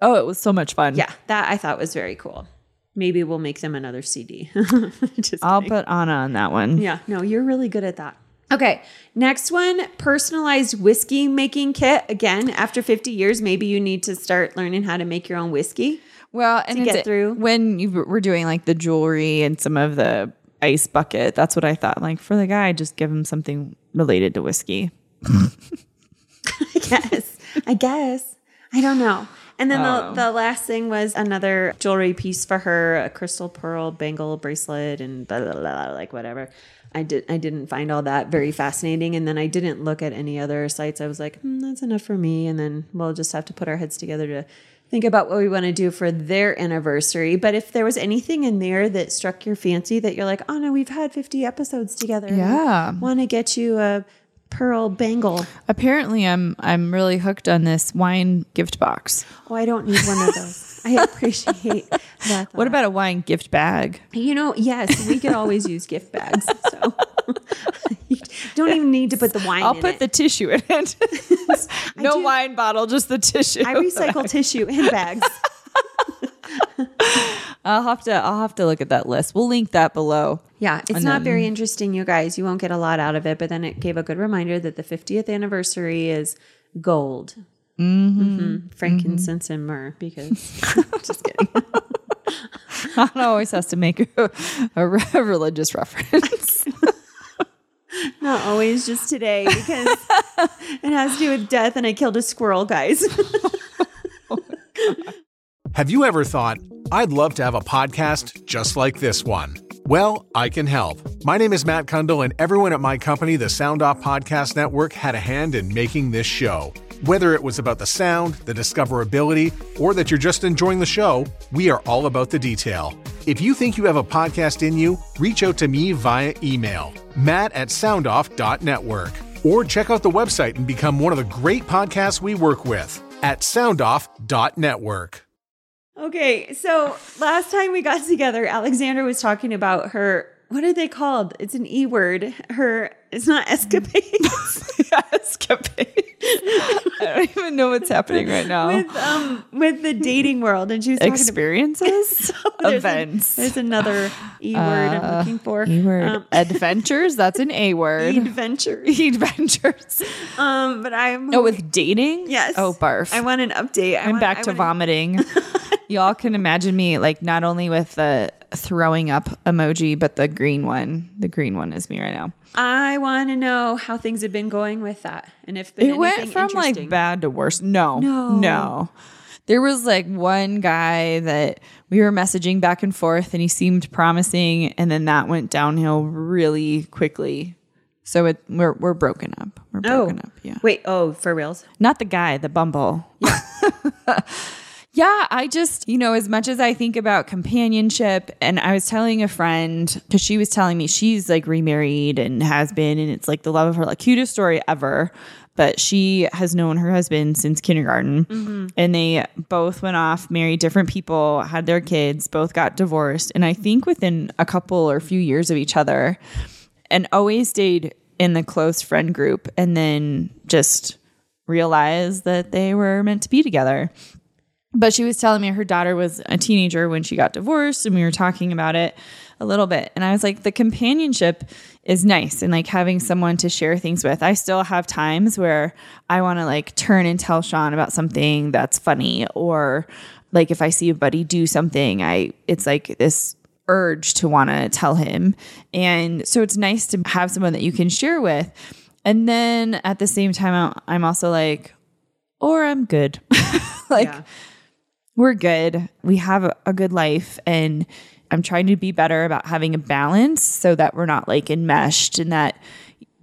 [SPEAKER 2] Oh, it was so much fun.
[SPEAKER 1] Yeah, that I thought was very cool. Maybe we'll make them another CD. Just
[SPEAKER 2] I'll
[SPEAKER 1] kidding.
[SPEAKER 2] put Anna on that one.
[SPEAKER 1] yeah, no, you're really good at that. Okay, next one personalized whiskey making kit. Again, after 50 years, maybe you need to start learning how to make your own whiskey.
[SPEAKER 2] Well, and
[SPEAKER 1] To get through.
[SPEAKER 2] when you were doing like the jewelry and some of the ice bucket, that's what I thought. Like for the guy, just give him something related to whiskey.
[SPEAKER 1] I guess. I guess. I don't know. And then
[SPEAKER 2] Oh.
[SPEAKER 1] the, the last thing was another jewelry piece for her, a crystal pearl bangle bracelet and blah, blah, blah, blah, like whatever. I did I didn't find all that very fascinating and then I didn't look at any other sites. I was like, hmm, that's enough for me and then we'll just have to put our heads together to think about what we want to do for their anniversary. But if there was anything in there that struck your fancy that you're like, "Oh no, we've had 50 episodes together."
[SPEAKER 2] Yeah.
[SPEAKER 1] Want to get you a pearl bangle.
[SPEAKER 2] Apparently, I'm I'm really hooked on this wine gift box.
[SPEAKER 1] Oh, I don't need one of those. I appreciate that.
[SPEAKER 2] What about a wine gift bag?
[SPEAKER 1] you know? Yes, we could always use gift bags. So you don't even need to put the wine.
[SPEAKER 2] I'll put
[SPEAKER 1] it.
[SPEAKER 2] the tissue in it. no
[SPEAKER 1] do-
[SPEAKER 2] wine bottle, just the tissue.
[SPEAKER 1] I recycle tissue in bags.
[SPEAKER 2] I'll have to I'll have to look at that list. We'll link that below.
[SPEAKER 1] Yeah, it's
[SPEAKER 2] And
[SPEAKER 1] not
[SPEAKER 2] then-
[SPEAKER 1] very interesting, you guys. You won't get a lot out of it, but then it gave a good reminder that the 50th anniversary is gold. Mm-hmm. Frankincense and myrrh, because just kidding.
[SPEAKER 2] Anna always has to make a, a religious reference.
[SPEAKER 1] Not always just today, because it has to do with death and I killed a squirrel, guys.
[SPEAKER 3] Have you ever thought, I'd love to have a podcast just like this one? Well, I can help. My name is Matt Cundill, and everyone at my company, the Sound Off Podcast Network, had a hand in making this show. Whether it was about the sound, the discoverability, or that you're just enjoying the show, we are all about the detail. If you think you have a podcast in you, reach out to me via email, matt at soundoff.network, or check out the website and become one of the great podcasts we work with at soundoff.network.
[SPEAKER 1] Okay, so last time we got together, Alexandra was talking about her. What are they called? It's an E word. Her. It's not escapades.
[SPEAKER 2] Escapade. I don't even know what's happening right now.
[SPEAKER 1] with um with the dating world, and she was talking
[SPEAKER 2] Experiences,
[SPEAKER 1] about there's a-
[SPEAKER 2] events,
[SPEAKER 1] there's another E word I'm looking for.
[SPEAKER 2] E word,
[SPEAKER 1] Um,
[SPEAKER 2] adventures. That's an A word.
[SPEAKER 1] adventure.
[SPEAKER 2] Adventures.
[SPEAKER 1] Um, but I'm.
[SPEAKER 2] Oh, with dating?
[SPEAKER 1] yes.
[SPEAKER 2] Oh, barf.
[SPEAKER 1] I want an update. I
[SPEAKER 2] I'm
[SPEAKER 1] want-
[SPEAKER 2] back
[SPEAKER 1] I
[SPEAKER 2] to
[SPEAKER 1] wanna-
[SPEAKER 2] vomiting. Y'all can imagine me like not only with the throwing up emoji, but the green one. The green one is me right now.
[SPEAKER 1] I want to know how things have been going with that, and if
[SPEAKER 2] It went from like bad to worse. No,
[SPEAKER 1] No.
[SPEAKER 2] no. There was like one guy that we were messaging back and forth, and he seemed promising, and then that went downhill really quickly. So it we're we're broken up. We're
[SPEAKER 1] Oh,
[SPEAKER 2] broken up. Yeah.
[SPEAKER 1] wait. Oh, for reals?
[SPEAKER 2] Not the guy, the bumble. Yeah. yeah, I just, you know, as much as I think about companionship, and I was telling a friend, because she was telling me she's like remarried and has been, and it's like the love of her, like cutest story ever. But she has known her husband since kindergarten, mm-hmm. and they both went off, married different people, had their kids, both got divorced. And I think within a couple or few years of each other, and always stayed in the close friend group and then just realized that they were meant to be together. But she was telling me her daughter was a teenager when she got divorced, and we were talking about it a little bit. And I was like, the companionship is nice and like having someone to share things with. I still have times where I want to like turn and tell Sean about something that's funny or like if I see a buddy do something, I it's like this urge to want to tell him. And so it's nice to have someone that you can share with. And then at the same time I'm also like or I'm good. like
[SPEAKER 1] Yeah.
[SPEAKER 2] We're good. We have a, good life and I'm trying to be better about having a balance so that we're not like enmeshed and that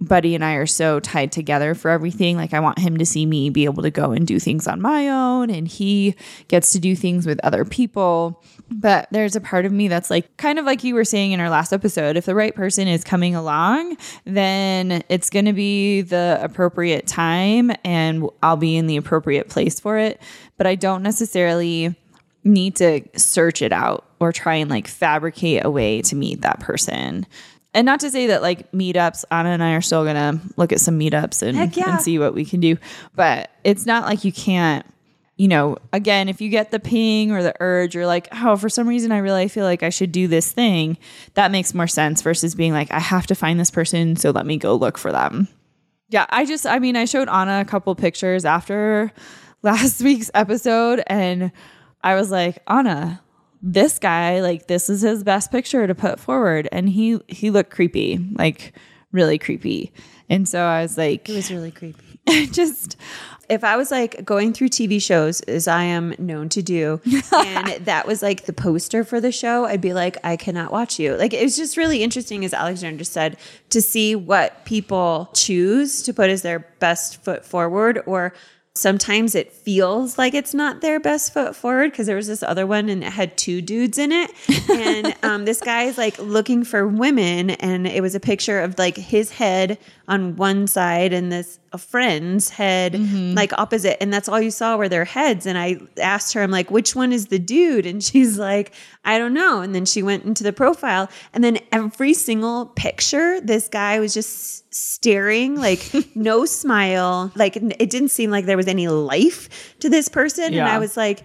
[SPEAKER 2] Buddy and I are so tied together for everything. Like I want him to see me be able to go and do things on my own and he gets to do things with other people. But there's a part of me that's like kind of like you were saying in our last episode, if the right person is coming along, then it's going to be the appropriate time and I'll be in the appropriate place for it. But I don't necessarily need to search it out or try and like fabricate a way to meet that person. And not to say that like meetups, Anna and I are still gonna look at some meetups and,
[SPEAKER 1] yeah.
[SPEAKER 2] and see what we can do. But it's not like you can't, you know, again, if you get the ping or the urge or like, oh, for some reason I really feel like I should do this thing, that makes more sense versus being like, I have to find this person, so let me go look for them. Yeah, I just, I mean, I showed Anna a couple pictures after last week's episode, and I was like, Anna, this guy, like, this is his best picture to put forward, and he he looked creepy, like really creepy, and so I was like,
[SPEAKER 1] It was really creepy.
[SPEAKER 2] just
[SPEAKER 1] if I was like going through TV shows, as I am known to do, and that was like the poster for the show, I'd be like, I cannot watch you. Like, it was just really interesting, as Alexander just said, to see what people choose to put as their best foot forward or sometimes it feels like it's not their best foot forward because there was this other one and it had two dudes in it. And um, this guy is like looking for women and it was a picture of like his head on one side and this friend's head mm-hmm. like opposite and that's all you saw were their heads and i asked her i'm like which one is the dude? And she's like i don't know. And then she went into the profile and then every single picture this guy was just staring like no smile like it didn't seem like there was any life to this person and i was like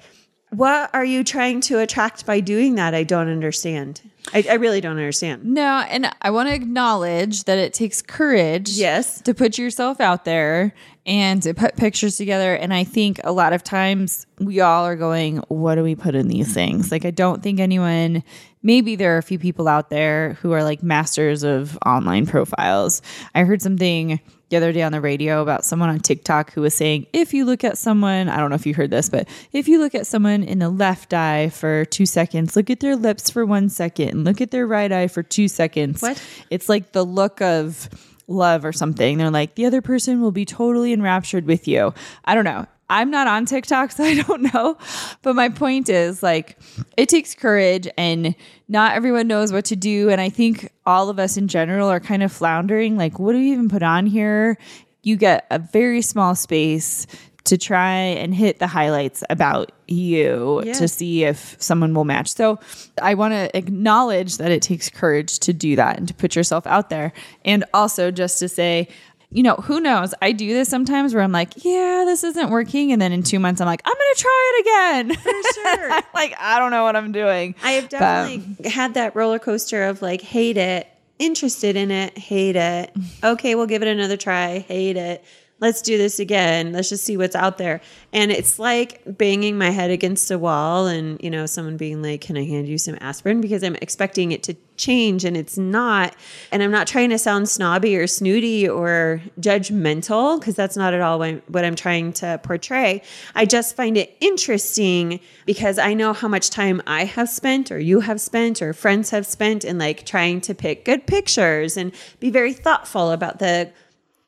[SPEAKER 1] what are you trying to attract by doing that? I don't understand i, I really don't understand
[SPEAKER 2] No, and I want to acknowledge that it takes courage.
[SPEAKER 1] Yes.
[SPEAKER 2] To put yourself out there and to put pictures together. And I think a lot of times we all are going, what do we put in these things? Like, I don't think anyone, maybe there are a few people out there who are like masters of online profiles. I heard something the other day on the radio about someone on TikTok who was saying, if you look at someone, I don't know if you heard this, but if you look at someone in the left eye for two seconds, look at their lips for one second, and look at their right eye for two seconds.
[SPEAKER 1] What?
[SPEAKER 2] It's like the look of love or something. They're like, the other person will be totally enraptured with you. I don't know. I'm not on TikTok, so I don't know. But my point is like, it takes courage and not everyone knows what to do. And I think all of us in general are kind of floundering. Like, what do we even put on here? You get a very small space to try and hit the highlights about you to see if someone will match. So I want to acknowledge that it takes courage to do that and to put yourself out there. And also just to say, you know, who knows? I do this sometimes where I'm like, yeah, this isn't working. And then in two months, I'm like, I'm going to try it again. For
[SPEAKER 1] sure.
[SPEAKER 2] like, I don't know what I'm doing.
[SPEAKER 1] I have
[SPEAKER 2] But-
[SPEAKER 1] definitely had that roller coaster of like hate it, interested in it, hate it. Okay, we'll give it another try, hate it. Let's do this again. Let's just see what's out there. And it's like banging my head against a wall and, you know, someone being like, "Can I hand you some aspirin?" because I'm expecting it to change and it's not. And I'm not trying to sound snobby or snooty or judgmental because that's not at all what I'm trying to portray. I just find it interesting because I know how much time I have spent or you have spent or friends have spent in like trying to pick good pictures and be very thoughtful about the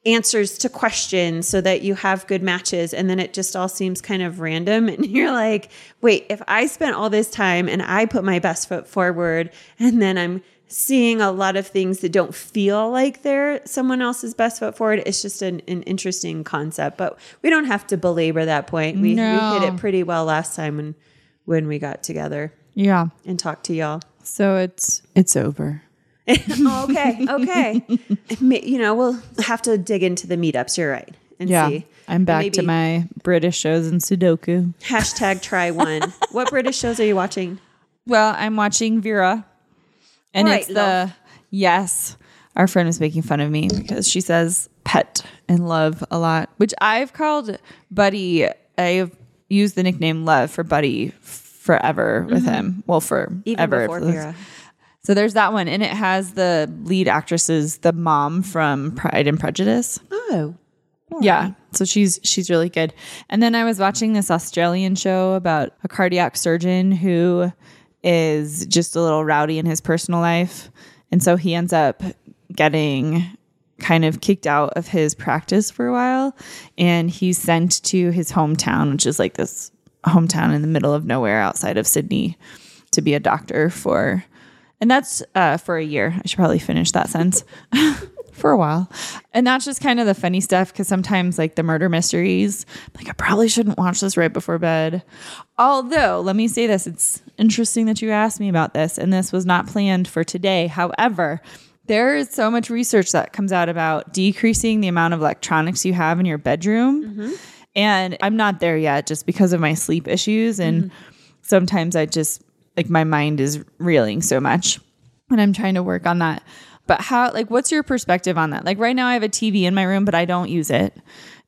[SPEAKER 1] answers to questions so that you have good matches and then it just all seems kind of random and you're like wait if i spent all this time and i put my best foot forward and then i'm seeing a lot of things that don't feel like they're someone else's best foot forward it's just an, an interesting concept but we don't have to belabor that point we, we hit it pretty well last time when when we got together
[SPEAKER 2] Yeah.
[SPEAKER 1] and talked to y'all
[SPEAKER 2] So it's, it's over.
[SPEAKER 1] okay, okay. You know, we'll have to dig into the meetups. You're right, and
[SPEAKER 2] Yeah.
[SPEAKER 1] see
[SPEAKER 2] I'm back to my British shows and Sudoku.
[SPEAKER 1] Hashtag try one. what British shows are you watching?
[SPEAKER 2] Well, I'm watching Vera, and
[SPEAKER 1] All
[SPEAKER 2] it's the
[SPEAKER 1] love.
[SPEAKER 2] yes. Our friend was making fun of me because she says pet and love a lot, which I've called Buddy. I've used the nickname Love for Buddy forever with him. Well, for
[SPEAKER 1] Mm-hmm. Even
[SPEAKER 2] ever.
[SPEAKER 1] before Vera.
[SPEAKER 2] So there's that one, and it has the lead actresses, the mom from Pride and Prejudice.
[SPEAKER 1] Oh.
[SPEAKER 2] Yeah. So she's she's really good. And then I was watching this Australian show about a cardiac surgeon who is just a little rowdy in his personal life. And so he ends up getting kind of kicked out of his practice for a while and he's sent to his hometown, which is like this hometown in the middle of nowhere outside of Sydney to be a doctor for and that's uh, for a year. I should probably finish that sentence. for a while. And that's just kind of the funny stuff because sometimes, like the murder mysteries, like I probably shouldn't watch this right before bed. Although, let me say this it's interesting that you asked me about this, and this was not planned for today. However, there is so much research that comes out about decreasing the amount of electronics you have in your bedroom. And I'm not there yet just because of my sleep issues. And sometimes I just, like, my mind is reeling so much. And I'm trying to work on that. But how, like, what's your perspective on that? Like, right now I have a TV in my room, but I don't use it.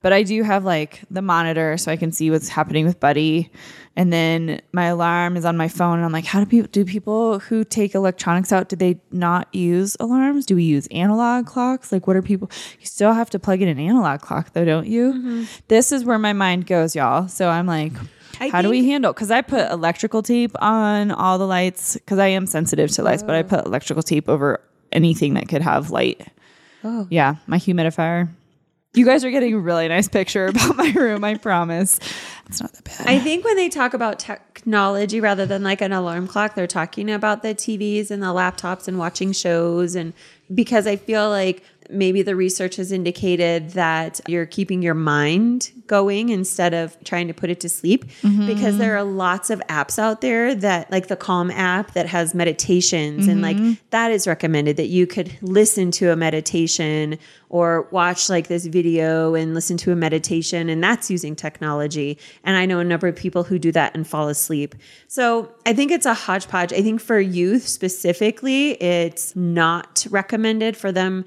[SPEAKER 2] But I do have like the monitor so I can see what's happening with Buddy. And then my alarm is on my phone. And I'm like, how do people, do people who take electronics out, do they not use alarms? Do we use analog clocks? Like, what are people, you still have to plug in an analog clock though, don't you? Mm-hmm. This is where my mind goes, y'all. So I'm like,
[SPEAKER 1] I
[SPEAKER 2] how do we handle? Because I put electrical tape on all the lights because I am sensitive to lights, but I oh. put electrical tape over anything that could have light.
[SPEAKER 1] Oh.
[SPEAKER 2] Yeah, my humidifier. You guys are getting a really nice picture about my room. I promise. It's not that bad.
[SPEAKER 1] I think when they talk about technology rather than like an alarm clock, they're talking about the TVs and the laptops and watching shows. And because I feel like maybe the research has indicated that you're keeping your mind going instead of trying to put it to sleep because there are lots of apps out there that like the calm app that has meditations and like mm-hmm. that is recommended that you could listen to a meditation or watch like this video and listen to a meditation and that's using technology. And i know a number of people who do that and fall asleep. So i think it's a hodgepodge. I think for youth specifically it's not recommended for them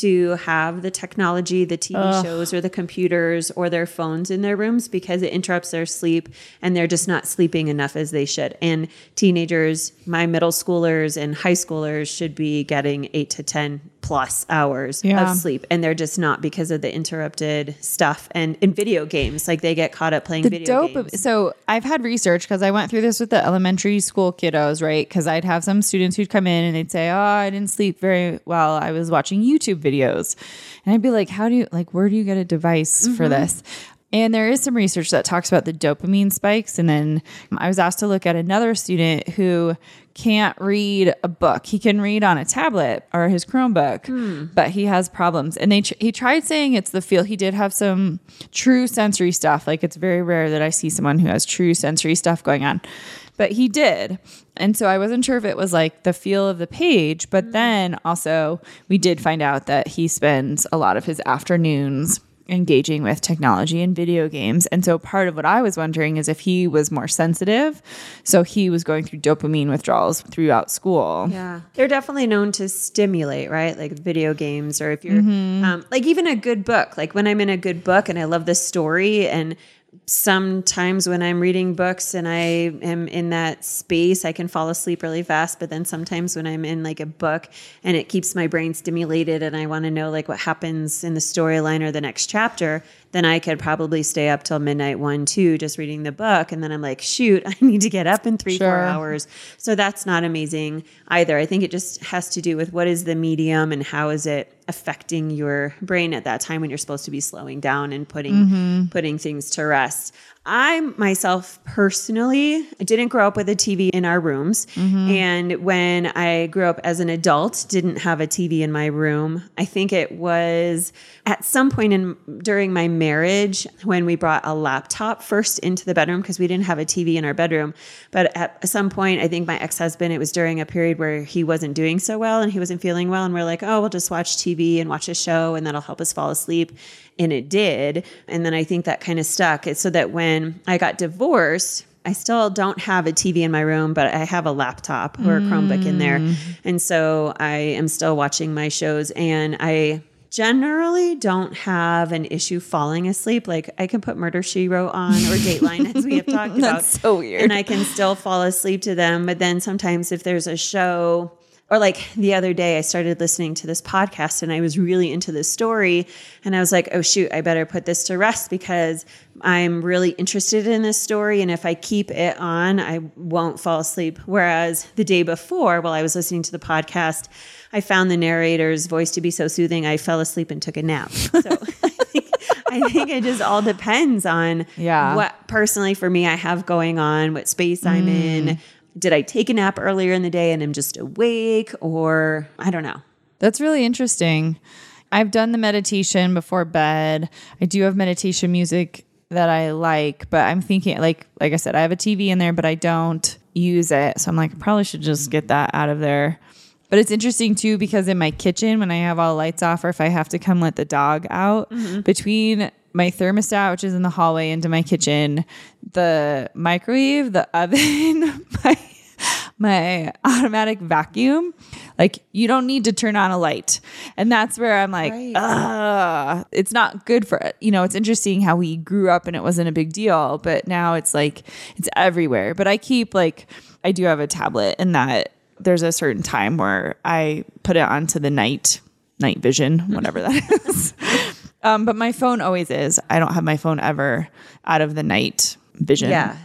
[SPEAKER 1] to have the technology, the TV shows or the computers or their phones in their rooms because it interrupts their sleep and they're just not sleeping enough as they should. And teenagers, my middle schoolers and high schoolers should be getting eight to 10 plus hours
[SPEAKER 2] Yeah.
[SPEAKER 1] of sleep. And they're just not because of the interrupted stuff and in video games. Like they get caught up playing
[SPEAKER 2] the
[SPEAKER 1] video
[SPEAKER 2] dope
[SPEAKER 1] games.
[SPEAKER 2] so i've had research because i went through this with the elementary school kiddos right because i'd have some students who'd come in and they'd say oh i didn't sleep very well i was watching youtube videos and i'd be like how do you like where do you get a device for mm-hmm. this and there is some research that talks about the dopamine spikes. And then I was asked to look at another student who can't read a book. He can read on a tablet or his Chromebook, hmm. but he has problems. And they tr- he tried saying it's the feel. He did have some true sensory stuff. Like it's very rare that I see someone who has true sensory stuff going on. But he did. And so I wasn't sure if it was like the feel of the page, but hmm. then also we did find out that he spends a lot of his afternoons engaging with technology and video games. And so part of what I was wondering is if he was more sensitive. So he was going through dopamine withdrawals throughout school.
[SPEAKER 1] Yeah. They're definitely known to stimulate, right? Like video games, or if you're
[SPEAKER 2] Mm-hmm.
[SPEAKER 1] um, like even a good book. Like when I'm in a good book and I love the story, and sometimes when I'm reading books and I am in that space, I can fall asleep really fast. But then sometimes when I'm in like a book and it keeps my brain stimulated and I want to know like what happens in the storyline or the next chapter, then I could probably stay up till midnight, one, two, just reading the book. And then I'm like, shoot, I need to get up in three, four hours. So that's not amazing either. I think it just has to do with what is the medium and how is it affecting your brain at that time when you're supposed to be slowing down and putting mm-hmm. putting things to rest. I myself personally didn't grow up with a TV in our rooms. Mm-hmm. And when I grew up as an adult, didn't have a TV in my room. I think it was at some point in during my marriage when we brought a laptop first into the bedroom because we didn't have a TV in our bedroom. But at some point, I think my ex-husband, it was during a period where he wasn't doing so well and he wasn't feeling well. And we're like, oh, we'll just watch TV and watch a show and that'll help us fall asleep. And it did. And then I think that kind of stuck. It's so that when I got divorced, I still don't have a TV in my room, but I have a laptop or a Chromebook in there. Mm. And so I am still watching my shows and I generally don't have an issue falling asleep. Like I can put Murder She Wrote on or Dateline as we have talked about.
[SPEAKER 2] That's so weird.
[SPEAKER 1] And I can still fall asleep to them. But then sometimes if there's a show or like the other day, I started listening to this podcast and I was really into this story. And I was like, oh, shoot, I better put this to rest because I'm really interested in this story. And if I keep it on, I won't fall asleep. Whereas the day before, while I was listening to the podcast, I found the narrator's voice to be so soothing, I fell asleep and took a nap. So I think, I think it just all depends on
[SPEAKER 2] Yeah.
[SPEAKER 1] what personally for me I have going on, what space I'm in. Mm. Did I take a nap earlier in the day and I'm just awake or I don't know.
[SPEAKER 2] That's really interesting. I've done the meditation before bed. I do have meditation music that I like, but I'm thinking like like I said, I have a TV in there, but I don't use it. So I'm like, I probably should just get that out of there. But it's interesting too because in my kitchen, when I have all lights off, or if I have to come let the dog out, mm-hmm. between my thermostat, which is in the hallway, into my kitchen, the microwave, the oven, my my automatic vacuum, like you don't need to turn on a light. And that's where I'm like,
[SPEAKER 1] Right.
[SPEAKER 2] It's not good for it. You know, it's interesting how we grew up and it wasn't a big deal, but now it's like it's everywhere. But I keep like I do have a tablet and that there's a certain time where I put it onto the night night vision, whatever that is. Um, but my phone always is. I don't have my phone ever out of the night vision.
[SPEAKER 1] Yeah.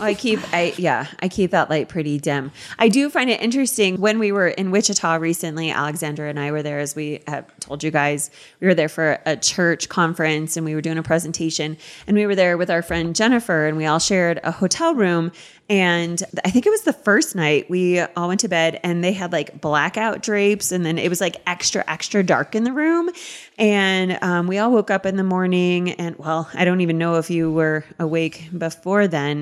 [SPEAKER 1] I keep I yeah, I keep that light pretty dim. I do find it interesting when we were in Wichita recently, Alexandra and I were there as we have told you guys. We were there for a church conference and we were doing a presentation and we were there with our friend Jennifer and we all shared a hotel room and I think it was the first night we all went to bed and they had like blackout drapes and then it was like extra extra dark in the room and um, we all woke up in the morning and well I don't even know if you were awake before then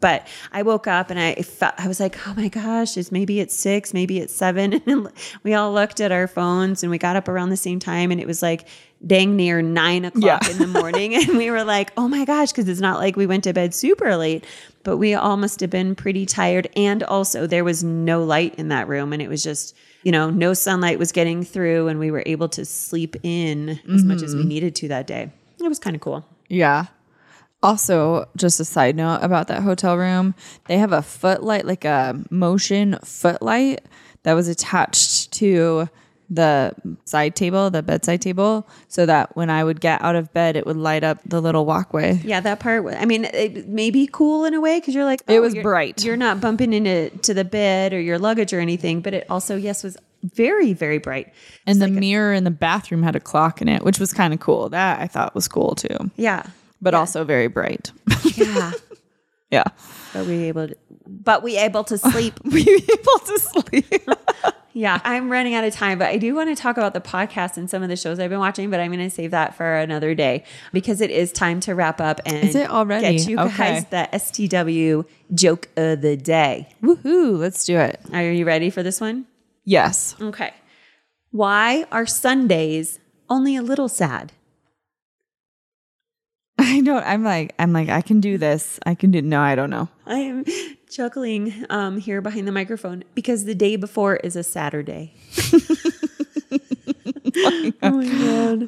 [SPEAKER 1] but I woke up and I felt I was like oh my gosh it's maybe it's six maybe it's seven. And we all looked at our phones and we got up around the same time and it was like dang near nine o'clock
[SPEAKER 2] Yeah.
[SPEAKER 1] in the morning. And we were like oh my gosh because it's not like we went to bed super late but we all must have been pretty tired. And also there was no light in that room and it was just you know no sunlight was getting through and we were able to sleep in as much as we mm-hmm. needed to that day. It was kind of cool.
[SPEAKER 2] Yeah. Also, just a side note about that hotel room, they have a footlight, like a motion footlight that was attached to the side table, the bedside table, so that when I would get out of bed, it would light up the little walkway.
[SPEAKER 1] yeah that part i mean it may be cool in a way because you're like
[SPEAKER 2] It
[SPEAKER 1] oh,
[SPEAKER 2] was
[SPEAKER 1] you're-
[SPEAKER 2] bright.
[SPEAKER 1] you're not bumping into to the bed or your luggage or anything but it also yes was very very bright
[SPEAKER 2] And the mirror in the bathroom had a clock in it, which was kind of cool. That I thought was cool too,
[SPEAKER 1] yeah
[SPEAKER 2] but also very bright.
[SPEAKER 1] yeah
[SPEAKER 2] yeah.
[SPEAKER 1] but we able to but we able to sleep
[SPEAKER 2] We able to sleep.
[SPEAKER 1] Yeah, I'm running out of time, but I do want to talk about the podcast and some of the shows I've been watching, but I'm going to save that for another day because it is time to wrap up and
[SPEAKER 2] Is it already?
[SPEAKER 1] get you guys the STW joke of the day.
[SPEAKER 2] Woohoo, let's do it.
[SPEAKER 1] Are you ready for this one?
[SPEAKER 2] Yes.
[SPEAKER 1] Okay. Why are Sundays only a little sad?
[SPEAKER 2] I don't I'm like I'm like I can do this. I can do no, I don't know.
[SPEAKER 1] I am chuckling um, here behind the microphone because the day before is a Saturday.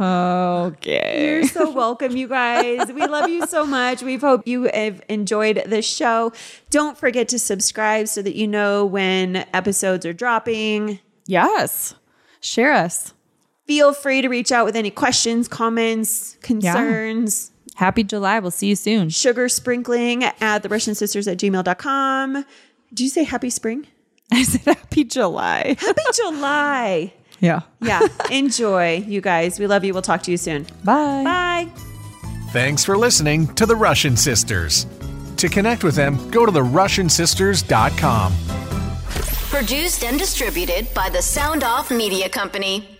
[SPEAKER 2] Okay.
[SPEAKER 1] You're so welcome, you guys. We love you so much. We hope you have enjoyed the show. Don't forget to subscribe so that you know when episodes are dropping.
[SPEAKER 2] Yes. Share us.
[SPEAKER 1] Feel free to reach out with any questions, comments, concerns.
[SPEAKER 2] Happy July. We'll see you soon.
[SPEAKER 1] Sugar sprinkling at the Russian sisters at gmail.com. Do you say happy spring?
[SPEAKER 2] I said happy July.
[SPEAKER 1] Happy July.
[SPEAKER 2] Yeah.
[SPEAKER 1] Yeah. Enjoy, you guys. We love you. We'll talk to you soon.
[SPEAKER 2] Bye.
[SPEAKER 1] Bye.
[SPEAKER 3] Thanks for listening to the Russian Sisters. To connect with them, go to therussiansisters.com.
[SPEAKER 4] Produced and distributed by the Sound Off Media Company.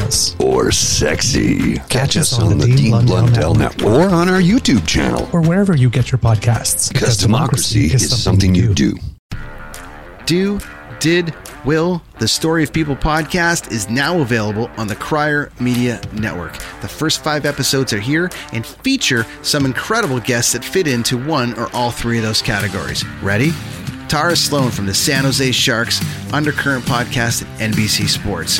[SPEAKER 5] or sexy. Catch, Catch us on, on the, the Dean, Dean Blundell, Blundell Network. or on our YouTube channel
[SPEAKER 6] or wherever you get your podcasts.
[SPEAKER 5] Because, because democracy, democracy, is, something, something you do.
[SPEAKER 7] Do, did, will. The Story of People podcast is now available on the Crier Media Network. The first five episodes are here and feature some incredible guests that fit into one or all three of those categories. Ready? Tara Slone from the San Jose Sharks Undercurrent podcast at NBC Sports.